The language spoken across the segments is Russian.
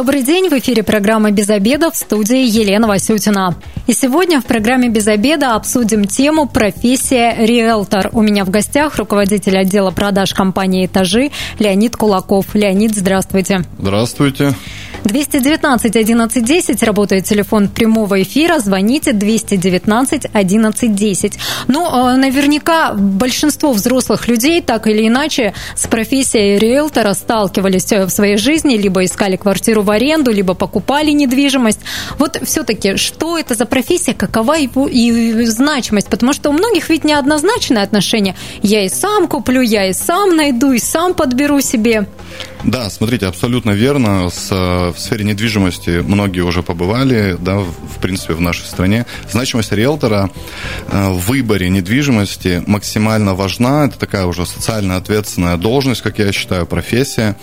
Добрый день, в эфире программа «Без обеда» в студии Елена Васютина. И сегодня в программе «Без обеда» обсудим тему «Профессия риэлтор». У меня в гостях руководитель отдела продаж компании «Этажи» Леонид Кулаков. Леонид, здравствуйте. Здравствуйте. 219 11 10 работает телефон прямого эфира. Звоните 219 11 10. Ну, наверняка большинство взрослых людей так или иначе с профессией риэлтора сталкивались в своей жизни, либо искали квартиру в аренду, либо покупали недвижимость. Вот все-таки, что это за профессия, какова его и значимость? Потому что у многих ведь неоднозначное отношение. Я и сам куплю, я и сам найду, и сам подберу себе. Да, смотрите, абсолютно верно. С, в сфере недвижимости многие уже побывали, да, в принципе, в нашей стране. Значимость риэлтора э, в выборе недвижимости максимально важна. Это такая уже социально ответственная должность, как я считаю, профессия.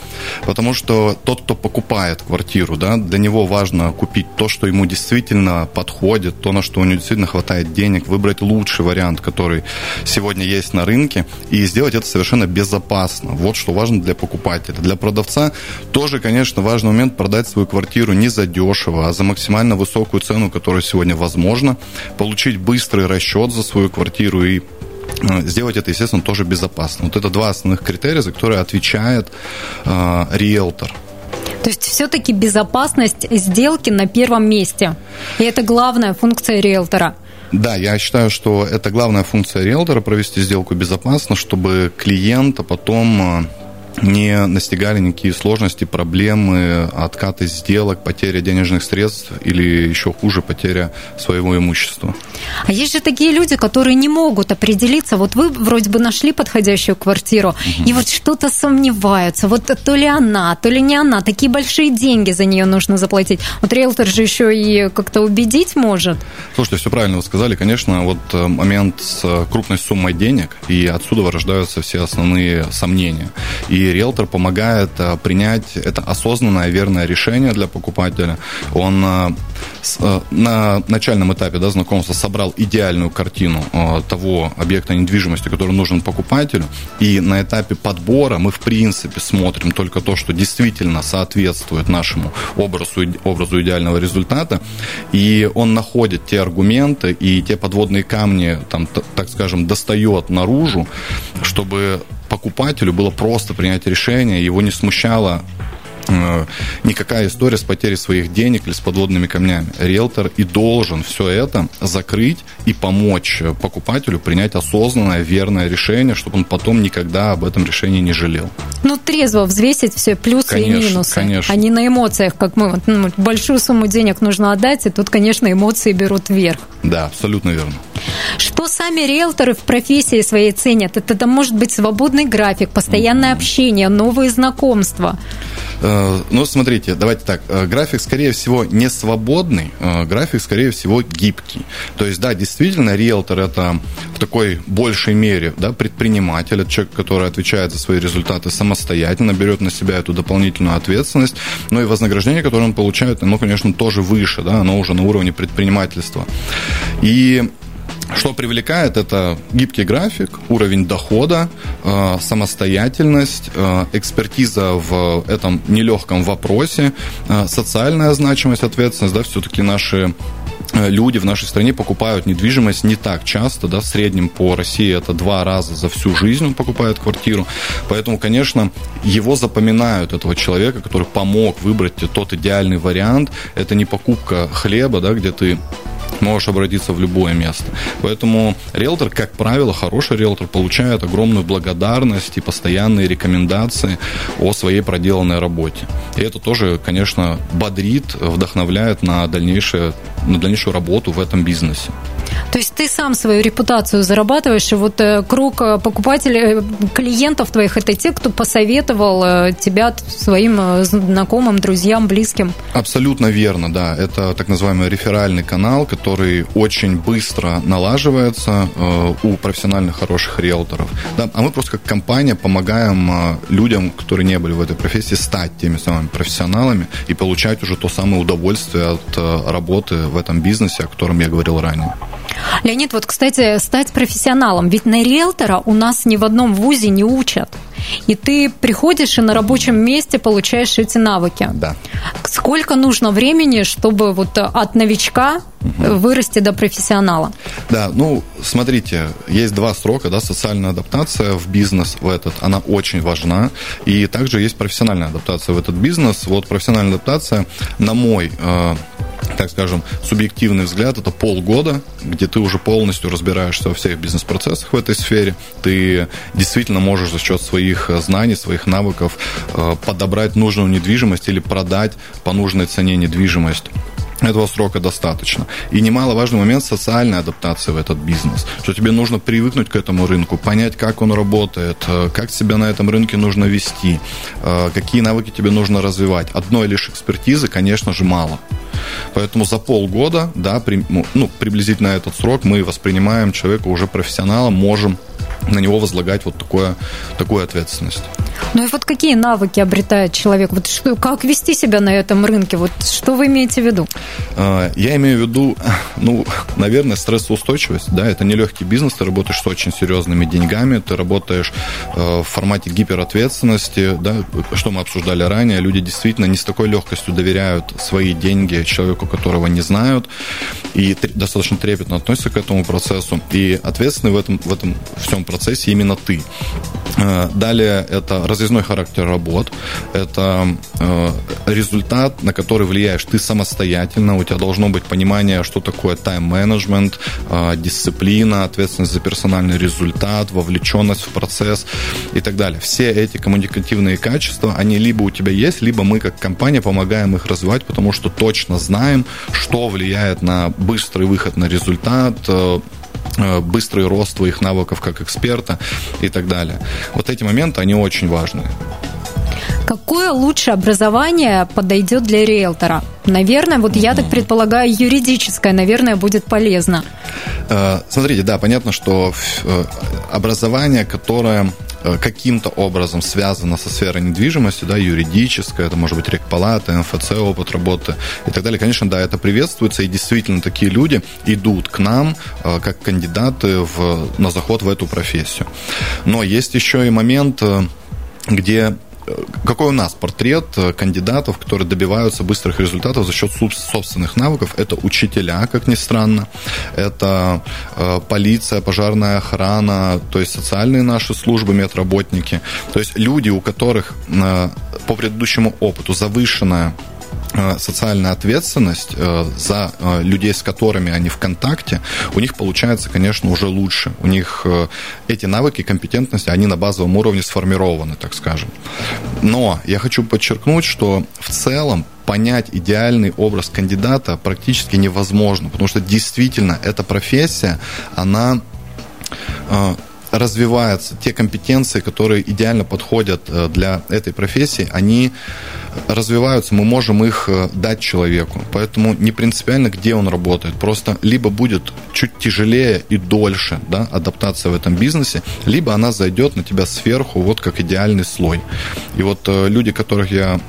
Потому что тот, кто покупает квартиру, да, для него важно купить то, что ему действительно подходит, то, на что у него действительно хватает денег, выбрать лучший вариант, который сегодня есть на рынке, и сделать это совершенно безопасно. Вот что важно для покупателя. Для продавца тоже, конечно, важный момент продать свою квартиру не за дешево, а за максимально высокую цену, которая сегодня возможна, получить быстрый расчет за свою квартиру и э, сделать это, естественно, тоже безопасно. Вот это два основных критерия, за которые отвечает э, риэлтор. То есть все-таки безопасность сделки на первом месте. И это главная функция риэлтора. Да, я считаю, что это главная функция риэлтора провести сделку безопасно, чтобы клиент, а потом э, не настигали никакие сложности, проблемы, откаты сделок, потеря денежных средств или еще хуже, потеря своего имущества. А есть же такие люди, которые не могут определиться. Вот вы вроде бы нашли подходящую квартиру, угу. и вот что-то сомневаются. Вот то ли она, то ли не она. Такие большие деньги за нее нужно заплатить. Вот риэлтор же еще и как-то убедить может. Слушайте, все правильно вы сказали. Конечно, вот э, момент с крупной суммой денег, и отсюда вырождаются все основные сомнения. И риэлтор помогает э, принять это осознанное, верное решение для покупателя. Он э, э, на начальном этапе да, знакомства собрал идеальную картину того объекта недвижимости, который нужен покупателю. И на этапе подбора мы, в принципе, смотрим только то, что действительно соответствует нашему образу, образу идеального результата. И он находит те аргументы и те подводные камни, там, так скажем, достает наружу, чтобы покупателю было просто принять решение, его не смущало Э, никакая история с потерей своих денег или с подводными камнями. Риэлтор и должен все это закрыть и помочь покупателю принять осознанное, верное решение, чтобы он потом никогда об этом решении не жалел. Ну, трезво взвесить все плюсы конечно, и минусы, конечно. а не на эмоциях, как мы. Ну, большую сумму денег нужно отдать, и тут, конечно, эмоции берут вверх. Да, абсолютно верно. Что сами риэлторы в профессии своей ценят? Это, это может быть свободный график, постоянное общение, новые знакомства. Э, ну, смотрите, давайте так. Э, график, скорее всего, не свободный, э, график, скорее всего, гибкий. То есть, да, действительно, риэлтор это в такой большей мере да, предприниматель, это человек, который отвечает за свои результаты самостоятельно, берет на себя эту дополнительную ответственность, но и вознаграждение, которое он получает, оно, конечно, тоже выше, да, оно уже на уровне предпринимательства. И что привлекает, это гибкий график, уровень дохода, э, самостоятельность, э, экспертиза в этом нелегком вопросе, э, социальная значимость, ответственность, да, все-таки наши люди в нашей стране покупают недвижимость не так часто, да, в среднем по России это два раза за всю жизнь он покупает квартиру, поэтому, конечно, его запоминают, этого человека, который помог выбрать тот идеальный вариант, это не покупка хлеба, да, где ты можешь обратиться в любое место. Поэтому риэлтор, как правило, хороший риэлтор получает огромную благодарность и постоянные рекомендации о своей проделанной работе. И это тоже, конечно, бодрит, вдохновляет на, дальнейшее, на дальнейшую работу в этом бизнесе. То есть ты сам свою репутацию зарабатываешь, и вот э, круг э, покупателей, э, клиентов твоих, это те, кто посоветовал тебя своим знакомым, друзьям, близким? Абсолютно верно, да. Это так называемый реферальный канал, который очень быстро налаживается э, у профессиональных хороших риэлторов. Да? А мы просто как компания помогаем э, людям, которые не были в этой профессии, стать теми самыми профессионалами и получать уже то самое удовольствие от э, работы в этом бизнесе, о котором я говорил ранее. Леонид, вот, кстати, стать профессионалом. Ведь на риэлтора у нас ни в одном вузе не учат. И ты приходишь и на рабочем месте получаешь эти навыки. Да. Сколько нужно времени, чтобы вот от новичка угу. вырасти до профессионала? Да, ну, смотрите, есть два срока, да, социальная адаптация в бизнес в этот, она очень важна, и также есть профессиональная адаптация в этот бизнес. Вот профессиональная адаптация, на мой э, так скажем, субъективный взгляд, это полгода, где ты уже полностью разбираешься во всех бизнес-процессах в этой сфере. Ты действительно можешь за счет своих э, знаний, своих навыков э, подобрать нужную недвижимость или продать по нужной цене недвижимость этого срока достаточно. И немаловажный момент социальной адаптации в этот бизнес, что тебе нужно привыкнуть к этому рынку, понять, как он работает, э, как себя на этом рынке нужно вести, какие навыки тебе нужно развивать. Одной лишь экспертизы, конечно же, мало. Поэтому за полгода, да, при, ну, ну, приблизительно этот срок мы воспринимаем человека уже профессионалом, можем на него возлагать вот такое, такую ответственность. Ну и вот какие навыки обретает человек? Вот что, как вести себя на этом рынке? Вот что вы имеете в виду? А, я имею в виду, ну, наверное, стрессоустойчивость. Да, это нелегкий бизнес, ты работаешь с очень серьезными деньгами, ты работаешь э, в формате гиперответственности, да, что мы обсуждали ранее. Люди действительно не с такой легкостью доверяют свои деньги человеку, которого не знают, и достаточно трепетно относятся к этому процессу. И ответственный в этом, в этом всем процессе именно ты. Э, далее это разъездной характер работ, это э, результат, на который влияешь ты самостоятельно, у тебя должно быть понимание, что такое тайм-менеджмент, э, дисциплина, ответственность за персональный результат, вовлеченность в процесс и так далее. Все эти коммуникативные качества, они либо у тебя есть, либо мы как компания помогаем их развивать, потому что точно знаем, что влияет на быстрый выход на результат, быстрый рост твоих навыков как эксперта и так далее. Вот эти моменты, они очень важны. Какое лучшее образование подойдет для риэлтора? Наверное, вот я так предполагаю, юридическое, наверное, будет полезно. Э, смотрите, да, понятно, что э, образование, которое Э, каким-то образом связано со сферой недвижимости, да, юридическая, это может быть рекпалата, МФЦ, опыт работы и так далее. Конечно, да, это приветствуется, и действительно такие люди идут к нам как кандидаты в, на заход в эту профессию. Но есть еще и момент, где какой у нас портрет э, кандидатов, которые добиваются быстрых результатов за счет собственных навыков? Это учителя, как ни странно, это э, полиция, пожарная охрана, то есть социальные наши службы, медработники, то есть люди, у которых э, по предыдущему опыту завышенная социальная ответственность э, за э, людей, с которыми они в контакте, у них получается, конечно, уже лучше. У них эти навыки, компетентности, они на базовом уровне сформированы, так скажем. Но я хочу подчеркнуть, что в целом понять идеальный образ кандидата практически невозможно, потому что действительно эта профессия, она развиваются, те компетенции, которые идеально подходят э, для этой профессии, они развиваются, мы можем их э, дать человеку. Поэтому не принципиально, где он работает. Просто либо будет чуть тяжелее и дольше да, адаптация в этом бизнесе, либо она зайдет на тебя сверху, вот как идеальный слой. И вот э, люди, которых я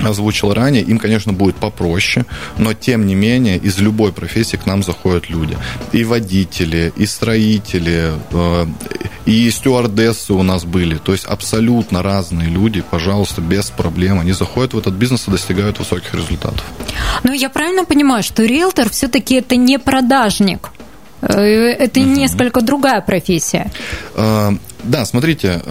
озвучил ранее, им, конечно, будет попроще, но тем не менее из любой профессии к нам заходят люди. И водители, и строители, э, и стюардессы у нас были. То есть абсолютно разные люди, пожалуйста, без проблем. Они заходят в этот бизнес и достигают высоких результатов. Ну, я правильно понимаю, что риэлтор все-таки это не продажник? Э, это uh-huh. несколько другая профессия. Uh, да, смотрите,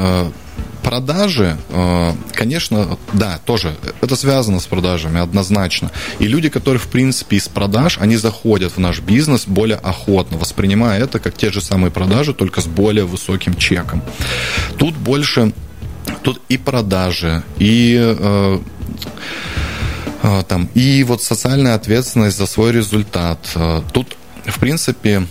продажи, э, конечно, да, тоже это связано с продажами однозначно. И люди, которые, в принципе, из продаж, они заходят в наш бизнес более охотно, воспринимая это как те же самые продажи, только с более высоким чеком. Тут больше, тут и продажи, и э, э, там, и вот социальная ответственность за свой результат. Тут, в принципе,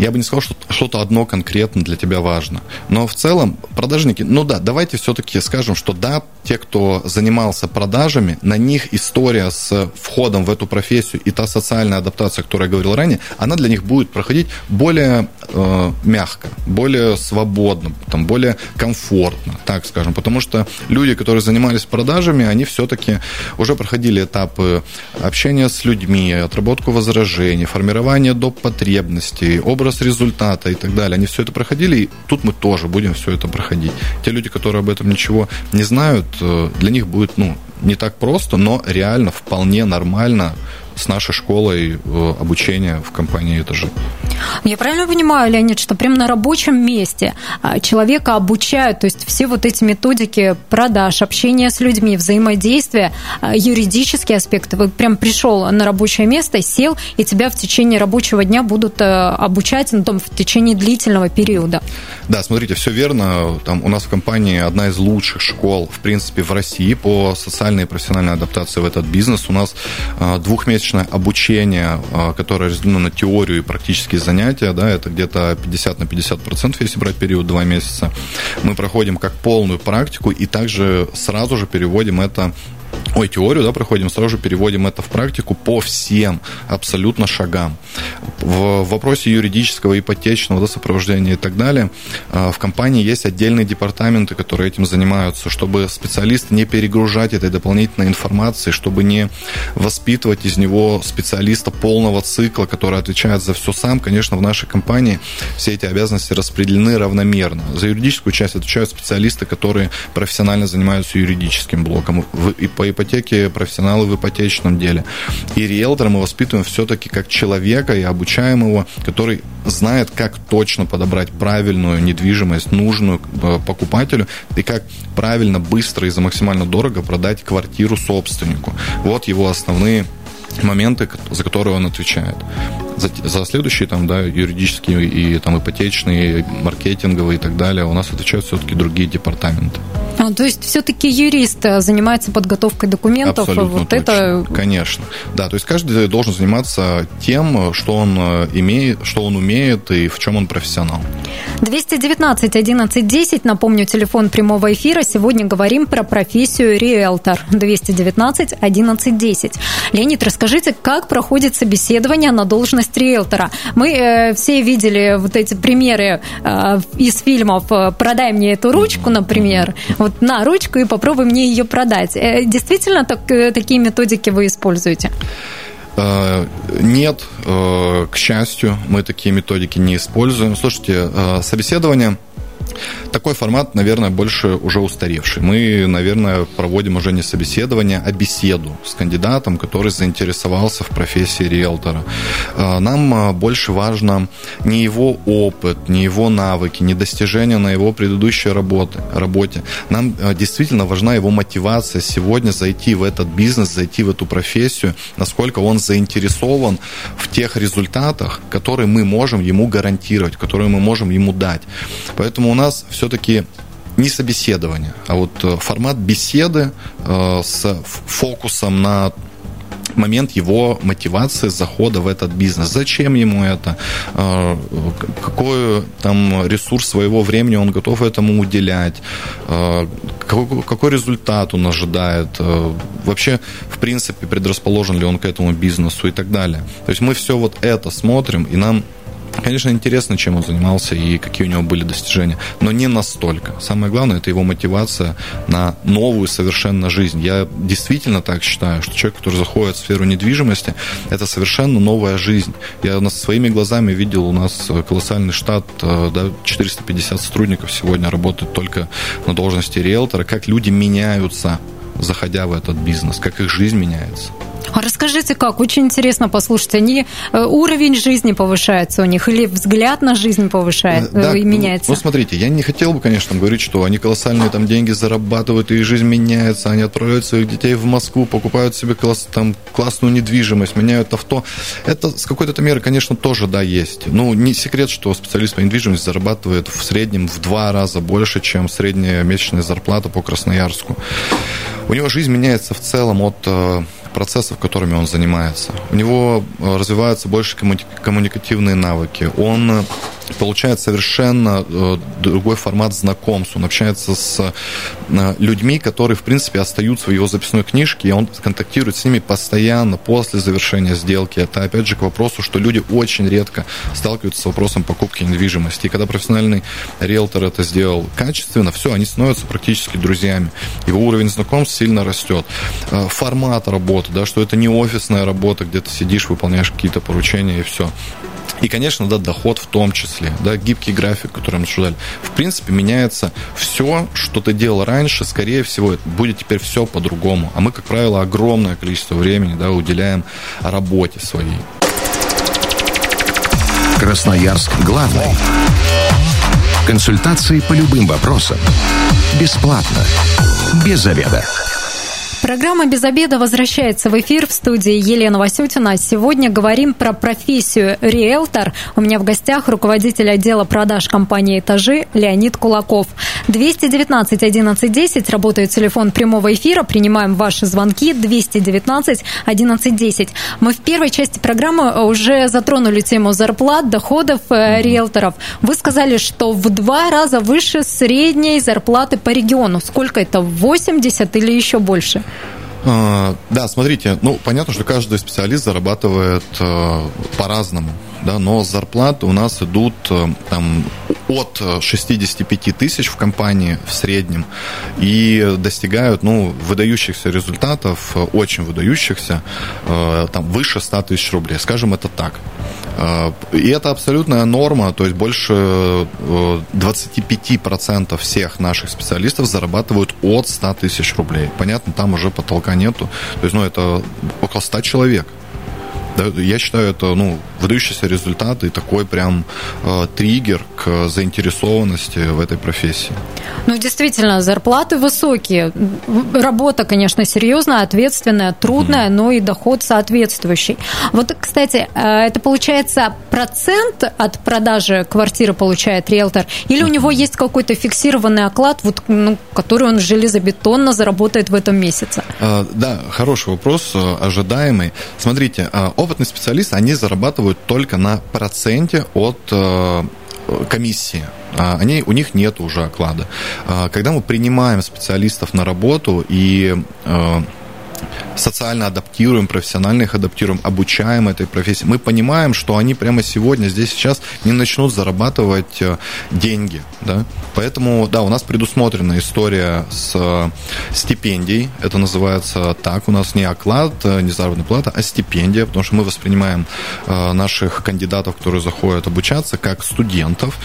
Я бы не сказал, что что-то одно конкретно для тебя важно. Но в целом продажники, ну да, давайте все-таки скажем, что да, те, кто занимался продажами, на них история с входом в эту профессию и та социальная адаптация, о которой я говорил ранее, она для них будет проходить более э, мягко, более свободно, там, более комфортно, так скажем. Потому что люди, которые занимались продажами, они все-таки уже проходили этапы общения с людьми, отработку возражений, формирование доп. потребностей, образ результата и так далее. Они все это проходили, и тут мы тоже будем все это проходить. Те люди, которые об этом ничего не знают, э, для них будет ну, не так просто, но реально вполне нормально с нашей школой э, обучения в компании «Этажи». Я правильно понимаю, Леонид, что прямо на рабочем месте а, человека обучают, то есть все вот эти методики продаж, общения с людьми, взаимодействия, а, юридические аспекты. Вы прям пришел на рабочее место, сел, и тебя в течение рабочего дня будут э, обучать ну, там, в течение длительного периода. Да, смотрите, все верно. Там у нас в компании одна из лучших школ, в принципе, в России по социальной и профессиональной адаптации в этот бизнес. У нас а, двухмесячное обучение, которое разделено на теорию и практические занятия, да, это где-то 50 на 50 процентов, если брать период два месяца, мы проходим как полную практику и также сразу же переводим это ой, теорию, да, проходим, сразу же переводим это в практику по всем абсолютно шагам. В вопросе юридического, ипотечного, да, сопровождения и так далее, а, в компании есть отдельные департаменты, которые этим занимаются, чтобы специалист не перегружать этой дополнительной информации, чтобы не воспитывать из него специалиста полного цикла, который отвечает за все сам. Конечно, в нашей компании все эти обязанности распределены равномерно. За юридическую часть отвечают специалисты, которые профессионально занимаются юридическим блоком. И по ипотеке профессионалы в ипотечном деле. И риэлтора мы воспитываем все-таки как человека и обучаем его, который знает, как точно подобрать правильную недвижимость, нужную э, покупателю, и как правильно, быстро и за максимально дорого продать квартиру собственнику. Вот его основные моменты, за которые он отвечает. За, за следующие там, да, юридические и там ипотечные, маркетинговые и так далее у нас отвечают все-таки другие департаменты. А, то есть все-таки юрист э, занимается подготовкой документов. Абсолютно вот точно. это. Конечно. Да, то есть каждый должен заниматься тем, что он э, имеет, что он умеет и в чем он профессионал. 219 11 10, напомню, телефон прямого эфира. Сегодня говорим про профессию риэлтор. 219 11 10. Леонид, расскажите, как проходит собеседование на должность риэлтора? Мы э, все видели вот эти примеры э, из фильмов «Продай мне эту ручку», например. Вот на ручку и попробуй мне ее продать. Э, действительно так, э, такие методики вы используете? Э, нет, к счастью, мы такие методики не используем. Слушайте, собеседование – такой формат, наверное, больше уже устаревший. Мы, наверное, проводим уже не собеседование, а беседу с кандидатом, который заинтересовался в профессии риэлтора. А, нам а, больше важно не его опыт, не его навыки, не достижения на его предыдущей работе. работе. Нам а, действительно важна его мотивация сегодня зайти в этот бизнес, зайти в эту профессию, насколько он заинтересован в тех результатах, которые мы можем ему гарантировать, которые мы можем ему дать. Поэтому у нас все-таки не собеседование, а вот э, формат беседы э, с фокусом на момент его мотивации захода в этот бизнес. Зачем ему это? Э, какой там ресурс своего времени он готов этому уделять? Какой, результат он ожидает? Вообще, в принципе, предрасположен ли он к этому бизнесу и так далее. То есть мы все вот это смотрим, и нам Конечно, интересно, чем он занимался и какие у него были достижения, но не настолько. Самое главное, это его мотивация на новую совершенно жизнь. Я действительно так считаю, что человек, который заходит в сферу недвижимости, это совершенно новая жизнь. Я своими глазами видел, у нас колоссальный штат, э, да, 450 сотрудников сегодня работают только на должности риэлтора, как люди меняются, заходя в этот бизнес, как их жизнь меняется. Расскажите, как? Очень интересно послушать. Они э, уровень жизни повышается у них или взгляд на жизнь повышает да, и меняется? Ну, смотрите, я не хотел бы, конечно, говорить, что они колоссальные там деньги зарабатывают, и их жизнь меняется, они отправляют своих детей в Москву, покупают себе класс, там, классную недвижимость, меняют авто. Это с какой-то меры, конечно, тоже, да, есть. Ну, не секрет, что специалист по недвижимости зарабатывает в среднем в два раза больше, чем средняя месячная зарплата по Красноярску. У него жизнь меняется в целом от э, процессов, которыми он занимается. У него развиваются больше коммуникативные навыки. Он получает совершенно э, другой формат знакомств. Он общается с э, людьми, которые, в принципе, остаются в его записной книжке, и он контактирует с ними постоянно после завершения сделки. Это, опять же, к вопросу, что люди очень редко сталкиваются с вопросом покупки недвижимости. И когда профессиональный риэлтор это сделал качественно, все, они становятся практически друзьями. Его уровень знакомств сильно растет. Э, формат работы, да, что это не офисная работа, где ты сидишь, выполняешь какие-то поручения и все. И, конечно, да, доход в том числе, да, гибкий график, который мы обсуждали. В принципе, меняется все, что ты делал раньше, скорее всего, будет теперь все по-другому. А мы, как правило, огромное количество времени да, уделяем работе своей. Красноярск главный. Консультации по любым вопросам. Бесплатно. Без заведа. Программа «Без обеда» возвращается в эфир в студии Елена Васютина. Сегодня говорим про профессию риэлтор. У меня в гостях руководитель отдела продаж компании «Этажи» Леонид Кулаков. 219 11 10 работает телефон прямого эфира. Принимаем ваши звонки 219 11 10. Мы в первой части программы уже затронули тему зарплат, доходов э, риэлторов. Вы сказали, что в два раза выше средней зарплаты по региону. Сколько это? 80 или еще больше? А, да, смотрите, ну, понятно, что каждый специалист зарабатывает э, по-разному, да, но зарплаты у нас идут э, там от 65 тысяч в компании в среднем и достигают, ну, выдающихся результатов, э, очень выдающихся, там, выше 100 тысяч рублей, скажем это так. И это абсолютная норма, то есть больше 25% всех наших специалистов зарабатывают от 100 тысяч рублей. Понятно, там уже потолка нету. То есть, ну, это около 100 человек. Я считаю, это ну, выдающийся результат и такой прям э, триггер к заинтересованности в этой профессии. Ну, действительно, зарплаты высокие. Работа, конечно, серьезная, ответственная, трудная, mm-hmm. но и доход соответствующий. Вот, кстати, э, это получается процент от продажи квартиры получает риэлтор, или mm-hmm. у него есть какой-то фиксированный оклад, вот, ну, который он железобетонно заработает в этом месяце? А, да, хороший вопрос, э, ожидаемый. Смотрите, а, опытные специалисты, они зарабатывают только на проценте от э, комиссии. А, они, у них нет уже оклада. А, когда мы принимаем специалистов на работу и э, социально адаптируем, профессионально их адаптируем, обучаем этой профессии, мы понимаем, что они прямо сегодня, здесь сейчас не начнут зарабатывать э, деньги. Да? Поэтому, да, у нас предусмотрена история с э, стипендией. Это называется так. У нас не оклад, э, не заработная плата, а стипендия, потому что мы воспринимаем наших кандидатов, которые заходят обучаться, как студентов.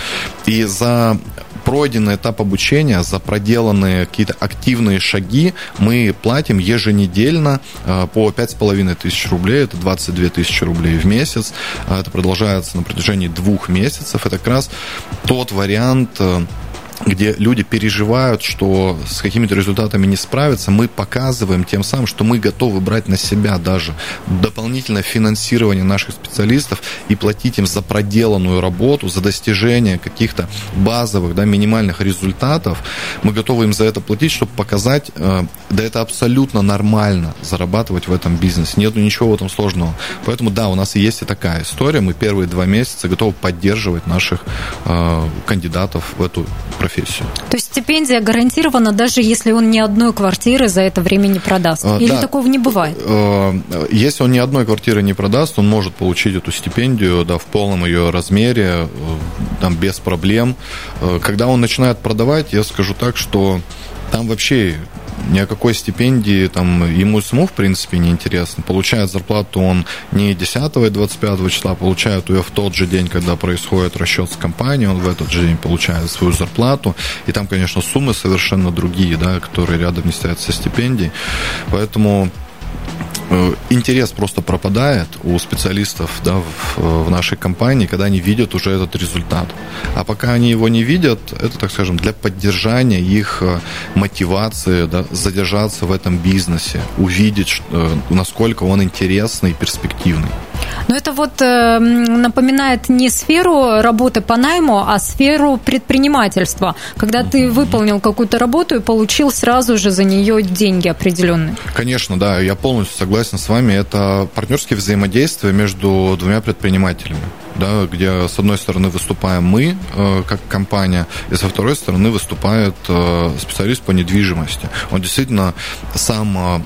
И за пройденный этап обучения, за проделанные какие-то активные шаги мы платим еженедельно э, по 5,5 тысяч рублей, это 22 тысячи рублей в месяц. Э, это продолжается на протяжении двух месяцев. Это как раз тот вариант э, где люди переживают, что с какими-то результатами не справятся, мы показываем тем самым, что мы готовы брать на себя даже дополнительное финансирование наших специалистов и платить им за проделанную работу, за достижение каких-то базовых, да, минимальных результатов. Мы готовы им за это платить, чтобы показать, э, да это абсолютно нормально зарабатывать в этом бизнесе. Нету ничего в этом сложного. Поэтому да, у нас и есть и такая история. Мы первые два месяца готовы поддерживать наших э, кандидатов в эту профессию. То есть стипендия гарантирована, даже если он ни одной квартиры за это время не продаст? А, Или да. такого не бывает? Э, если он ни одной квартиры не продаст, он может получить эту стипендию да, в полном ее размере, э, там, без проблем. Э, когда он начинает продавать, я скажу так, что там вообще ни о какой стипендии там ему самому, в принципе, не интересно. Получает зарплату он не 10 и 25 числа, а получает ее в тот же день, когда происходит расчет с компанией, он в этот же день получает свою зарплату. И там, конечно, суммы совершенно другие, да, которые рядом не стоят со стипендией. Поэтому интерес просто пропадает у специалистов да, в, в нашей компании, когда они видят уже этот результат. А пока они его не видят, это, так скажем, для поддержания их э, мотивации да, задержаться в этом бизнесе, увидеть, э, насколько он интересный и перспективный. Но это вот э, напоминает не сферу работы по найму, а сферу предпринимательства, когда ты выполнил какую-то работу и получил сразу же за нее деньги определенные. Конечно, да, я полностью согласен с вами. Это партнерские взаимодействия между двумя предпринимателями да, где с одной стороны выступаем мы, э, как компания, и со второй стороны выступает э, специалист по недвижимости. Он действительно сам э,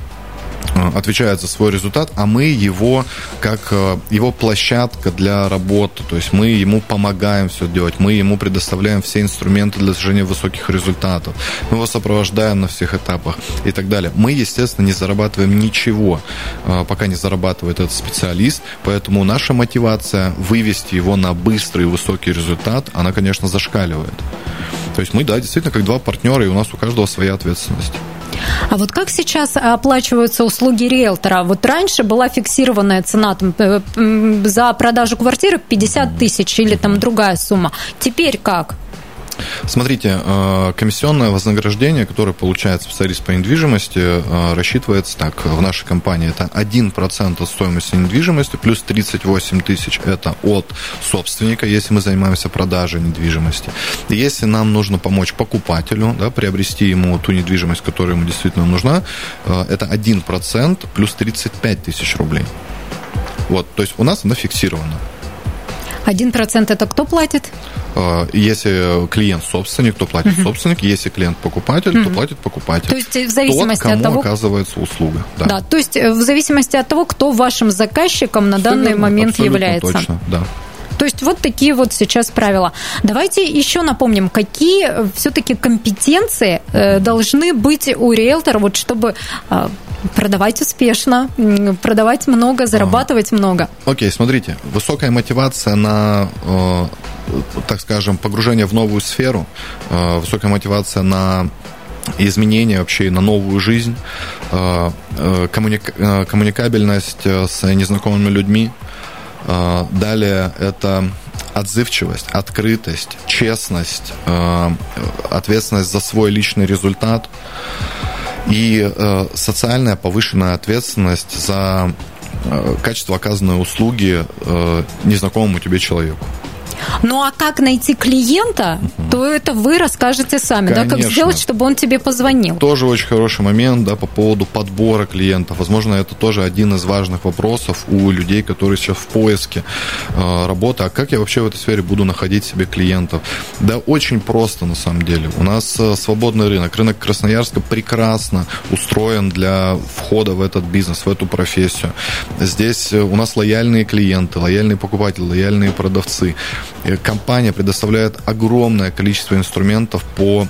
отвечает за свой результат, а мы его как э, его площадка для работы. То есть мы ему помогаем все делать, мы ему предоставляем все инструменты для достижения высоких результатов, мы его сопровождаем на всех этапах и так далее. Мы, естественно, не зарабатываем ничего, э, пока не зарабатывает этот специалист, поэтому наша мотивация вывести его на быстрый и высокий результат, она, конечно, зашкаливает. То есть мы, да, действительно, как два партнера, и у нас у каждого своя ответственность. А вот как сейчас оплачиваются услуги риэлтора? Вот раньше была фиксированная цена там, за продажу квартиры 50 тысяч или там другая сумма. Теперь как? Смотрите, э, комиссионное вознаграждение, которое получает специалист по недвижимости, э, рассчитывается так. В нашей компании это 1% от стоимости недвижимости, плюс 38 тысяч это от собственника, если мы занимаемся продажей недвижимости. Если нам нужно помочь покупателю, да, приобрести ему ту недвижимость, которая ему действительно нужна, э, это 1% плюс 35 тысяч рублей. Вот, то есть у нас она фиксирована. Один процент это кто платит? А, если клиент собственник, то платит uh собственник. Если клиент покупатель, uh то платит покупатель. То есть в зависимости Тот, кому от того, оказывается услуга. Да. да, то есть э, в зависимости от того, кто вашим заказчиком на Все данный верно, момент является. Точно, да. То есть вот такие вот сейчас правила. Давайте еще напомним, какие все-таки компетенции э, должны быть у риэлтора, вот чтобы э, продавать успешно, продавать много, зарабатывать много. Окей, смотрите, высокая мотивация на, э, так скажем, погружение в новую сферу, высокая мотивация на изменения вообще на новую жизнь, коммуника- коммуникабельность с незнакомыми людьми, далее это отзывчивость, открытость, честность, а, ответственность за свой личный результат и а, социальная повышенная ответственность за качество оказанной услуги незнакомому тебе человеку. Ну а как найти клиента, угу. то это вы расскажете сами, Конечно. да, как сделать, чтобы он тебе позвонил. Тоже очень хороший момент, да, по поводу подбора клиентов. Возможно, это тоже один из важных вопросов у людей, которые сейчас в поиске э, работы. А как я вообще в этой сфере буду находить себе клиентов? Да, очень просто на самом деле. У нас э, свободный рынок. Рынок Красноярска прекрасно устроен для входа в этот бизнес, в эту профессию. Здесь э, у нас лояльные клиенты, лояльные покупатели, лояльные продавцы. Компания предоставляет огромное количество инструментов по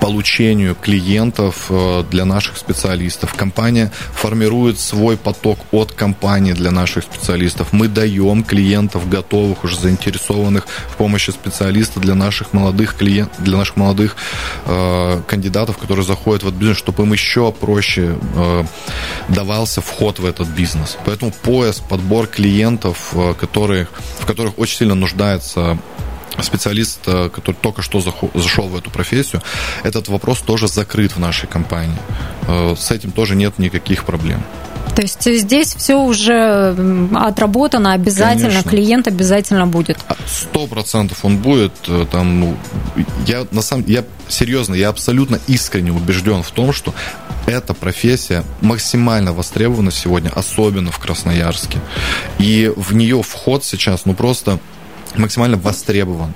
получению клиентов э, для наших специалистов. Компания формирует свой поток от компании для наших специалистов. Мы даем клиентов готовых, уже заинтересованных в помощи специалиста для наших молодых клиентов, для наших молодых э, кандидатов, которые заходят в этот бизнес, чтобы им еще проще э, давался вход в этот бизнес. Поэтому поиск, подбор клиентов, э, которые, в которых очень сильно нуждается специалист, э, который только что зашел в эту профессию, этот вопрос тоже закрыт в нашей компании. Э, с этим тоже нет никаких проблем. То есть здесь все уже отработано, обязательно Конечно. клиент обязательно будет. А, сто процентов он будет. Э, там, ну, я на самом, я серьезно, я абсолютно искренне убежден в том, что эта профессия максимально востребована сегодня, особенно в Красноярске. И в нее вход сейчас, ну просто максимально востребован.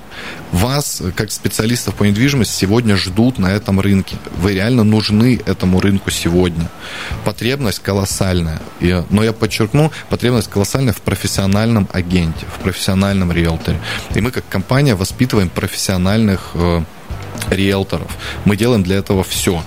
Вас, как специалистов по недвижимости, сегодня ждут на этом рынке. Вы реально нужны этому рынку сегодня. Потребность колоссальная. И, но я подчеркну, потребность колоссальная в профессиональном агенте, в профессиональном риэлторе. И мы как компания воспитываем профессиональных э, риэлторов. Мы делаем для этого все.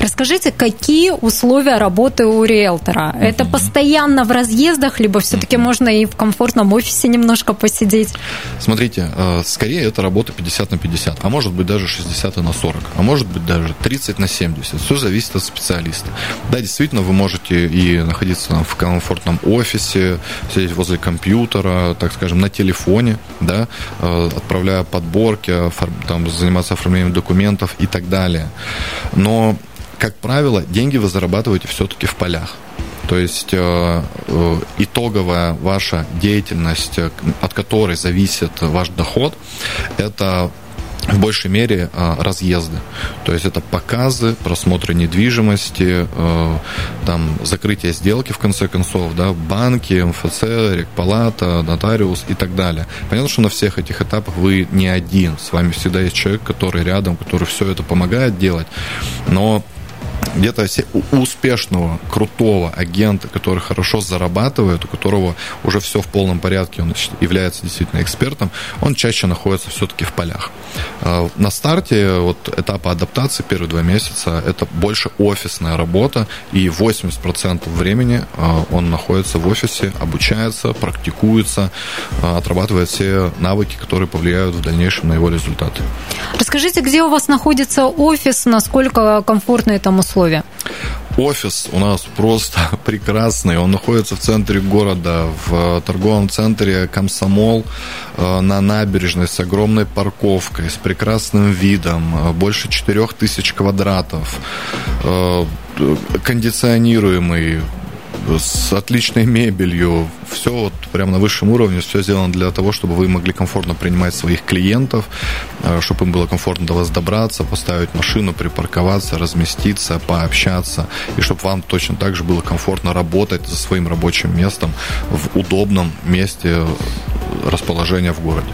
Расскажите, какие условия работы у риэлтора? Mm-hmm. Это постоянно в разъездах, либо все-таки mm-hmm. можно и в комфортном офисе немножко посидеть? Смотрите, э, скорее это работа 50 на 50, а может быть даже 60 на 40, а может быть даже 30 на 70. Все зависит от специалиста. Да, действительно, вы можете и находиться в комфортном офисе, сидеть возле компьютера, так скажем, на телефоне, да, э, отправляя подборки, там, заниматься оформлением документов и так далее. Но как правило, деньги вы зарабатываете все-таки в полях. То есть итоговая ваша деятельность, от которой зависит ваш доход, это в большей мере а, разъезды. То есть это показы, просмотры недвижимости, а, там, закрытие сделки, в конце концов, да, банки, МФЦ, рекпалата, нотариус и так далее. Понятно, что на всех этих этапах вы не один. С вами всегда есть человек, который рядом, который все это помогает делать. Но где-то успешного, крутого агента, который хорошо зарабатывает, у которого уже все в полном порядке, он является действительно экспертом, он чаще находится все-таки в полях. А, на старте вот этапа адаптации первые два месяца это больше офисная работа, и 80% времени а, он находится в офисе, обучается, практикуется, а, отрабатывает все навыки, которые повлияют в дальнейшем на его результаты. Расскажите, где у вас находится офис, насколько комфортные там условия? Офис у нас просто прекрасный. Он находится в центре города, в торговом центре Комсомол, э, на набережной с огромной парковкой, с прекрасным видом, э, больше 4000 квадратов, э, кондиционируемый, с отличной мебелью. Все вот прямо на высшем уровне, все сделано для того, чтобы вы могли комфортно принимать своих клиентов, э, чтобы им было комфортно до вас добраться, поставить машину, припарковаться, разместиться, пообщаться, и чтобы вам точно так же было комфортно работать за своим рабочим местом в удобном месте расположения в городе.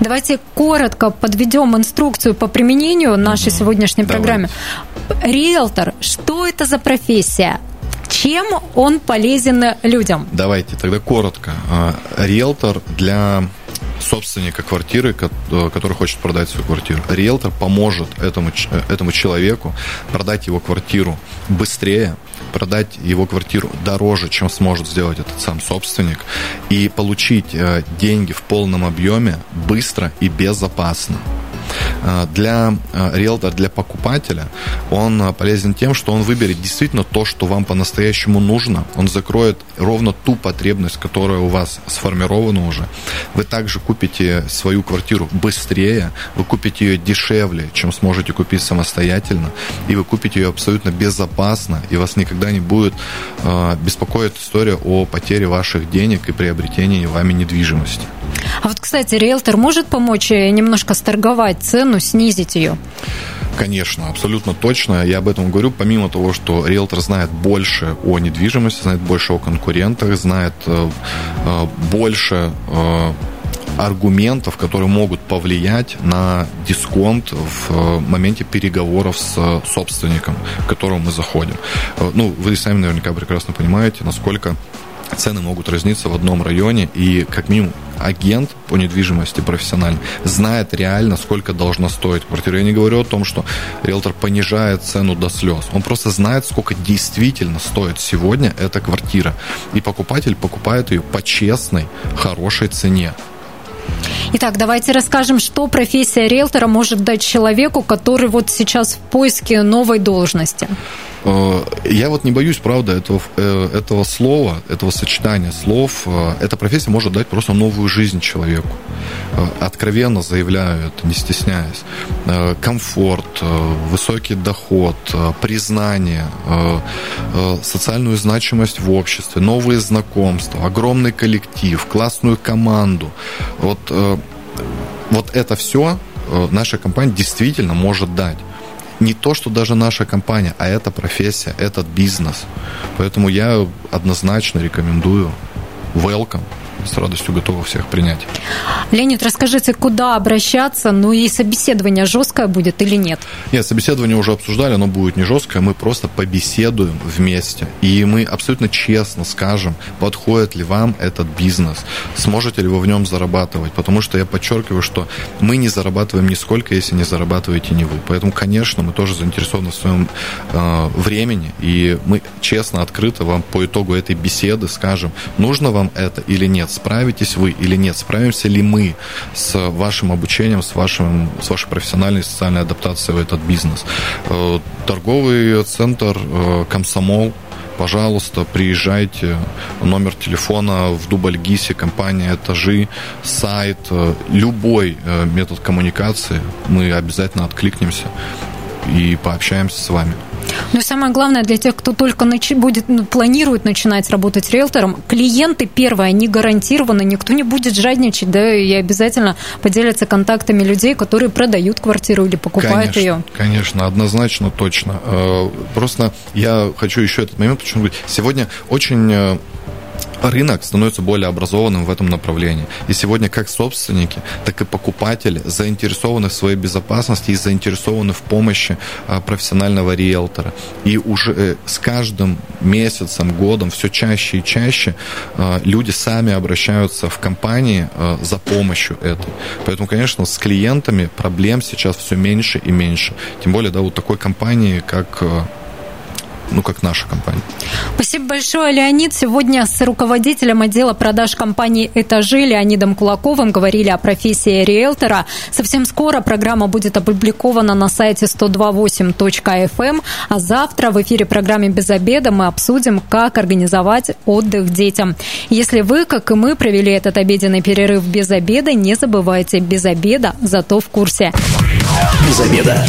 Давайте коротко подведем инструкцию по применению нашей сегодняшней Давайте. программе. Риэлтор, что это за профессия? Чем он полезен людям? Давайте тогда коротко. А, риэлтор для собственника квартиры, э, который хочет продать свою квартиру. Риэлтор поможет этому, э, этому человеку продать его квартиру быстрее, продать его квартиру дороже, чем сможет сделать этот сам собственник, и получить э, деньги в полном объеме быстро и безопасно. Э, для э, риэлтора, для покупателя он э, полезен тем, что он выберет действительно то, что вам по-настоящему нужно. Он закроет ровно ту потребность, которая у вас сформирована уже. Вы также купите свою квартиру быстрее, вы купите ее дешевле, чем сможете купить самостоятельно, и вы купите ее абсолютно безопасно, и вас никогда не будет беспокоить история о потере ваших денег и приобретении вами недвижимости. А вот, кстати, риэлтор может помочь немножко сторговать цену, снизить ее? Конечно, абсолютно точно. Я об этом говорю, помимо того, что риэлтор знает больше о недвижимости, знает больше о конкурентах, знает э, э, больше э, аргументов, которые могут повлиять на дисконт в э, моменте переговоров с собственником, к которому мы заходим. Э, ну, вы сами наверняка прекрасно понимаете, насколько цены могут разниться в одном районе, и как минимум агент по недвижимости профессиональный знает реально, сколько должна стоить квартира. Я не говорю о том, что риэлтор понижает цену до слез. Он просто знает, сколько действительно стоит сегодня эта квартира. И покупатель покупает ее по честной, хорошей цене. Итак, давайте расскажем, что профессия риэлтора может дать человеку, который вот сейчас в поиске новой должности. Э, я вот не боюсь, правда, этого, э, этого слова, этого сочетания слов. Э, эта профессия может дать просто новую жизнь человеку. Откровенно заявляю это, не стесняясь. Комфорт, высокий доход, признание, социальную значимость в обществе, новые знакомства, огромный коллектив, классную команду. Вот, вот это все наша компания действительно может дать не то, что даже наша компания, а это профессия, этот бизнес. Поэтому я однозначно рекомендую welcome с радостью готова всех принять. Леонид, расскажите, куда обращаться? Ну и собеседование жесткое будет или нет? Нет, собеседование уже обсуждали, оно будет не жесткое, мы просто побеседуем вместе. И мы абсолютно честно скажем, подходит ли вам этот бизнес, сможете ли вы в нем зарабатывать. Потому что я подчеркиваю, что мы не зарабатываем нисколько, если не зарабатываете не вы. Поэтому, конечно, мы тоже заинтересованы в своем э, времени, и мы честно, открыто вам по итогу этой беседы скажем, нужно вам это или нет справитесь вы или нет, справимся ли мы с вашим обучением, с, вашим, с вашей профессиональной и социальной адаптацией в этот бизнес. Э, торговый центр э, «Комсомол» пожалуйста, приезжайте. Номер телефона в Дубльгисе, компания «Этажи», сайт, э, любой метод коммуникации. Мы обязательно откликнемся и пообщаемся с вами. Но самое главное для тех, кто только нач... будет, ну, планирует начинать работать риэлтором, клиенты, первое, они гарантированы, никто не будет жадничать, да, и обязательно поделятся контактами людей, которые продают квартиру или покупают конечно, ее. Конечно, однозначно, точно. Э, просто я хочу еще этот момент, почему сегодня очень э, рынок становится более образованным в этом направлении. И сегодня как собственники, так и покупатели заинтересованы в своей безопасности и заинтересованы в помощи а, профессионального риэлтора. И уже э, с каждым месяцем, годом все чаще и чаще а, люди сами обращаются в компании а, за помощью этой. Поэтому, конечно, с клиентами проблем сейчас все меньше и меньше. Тем более, да, вот такой компании, как ну, как наша компания. Спасибо большое, Леонид. Сегодня с руководителем отдела продаж компании «Этажи» Леонидом Кулаковым говорили о профессии риэлтора. Совсем скоро программа будет опубликована на сайте 128.fm, эм. а завтра в эфире программы «Без обеда» мы обсудим, как организовать отдых детям. Если вы, как и мы, провели этот обеденный перерыв без обеда, не забывайте, без обеда, зато в курсе. Без обеда.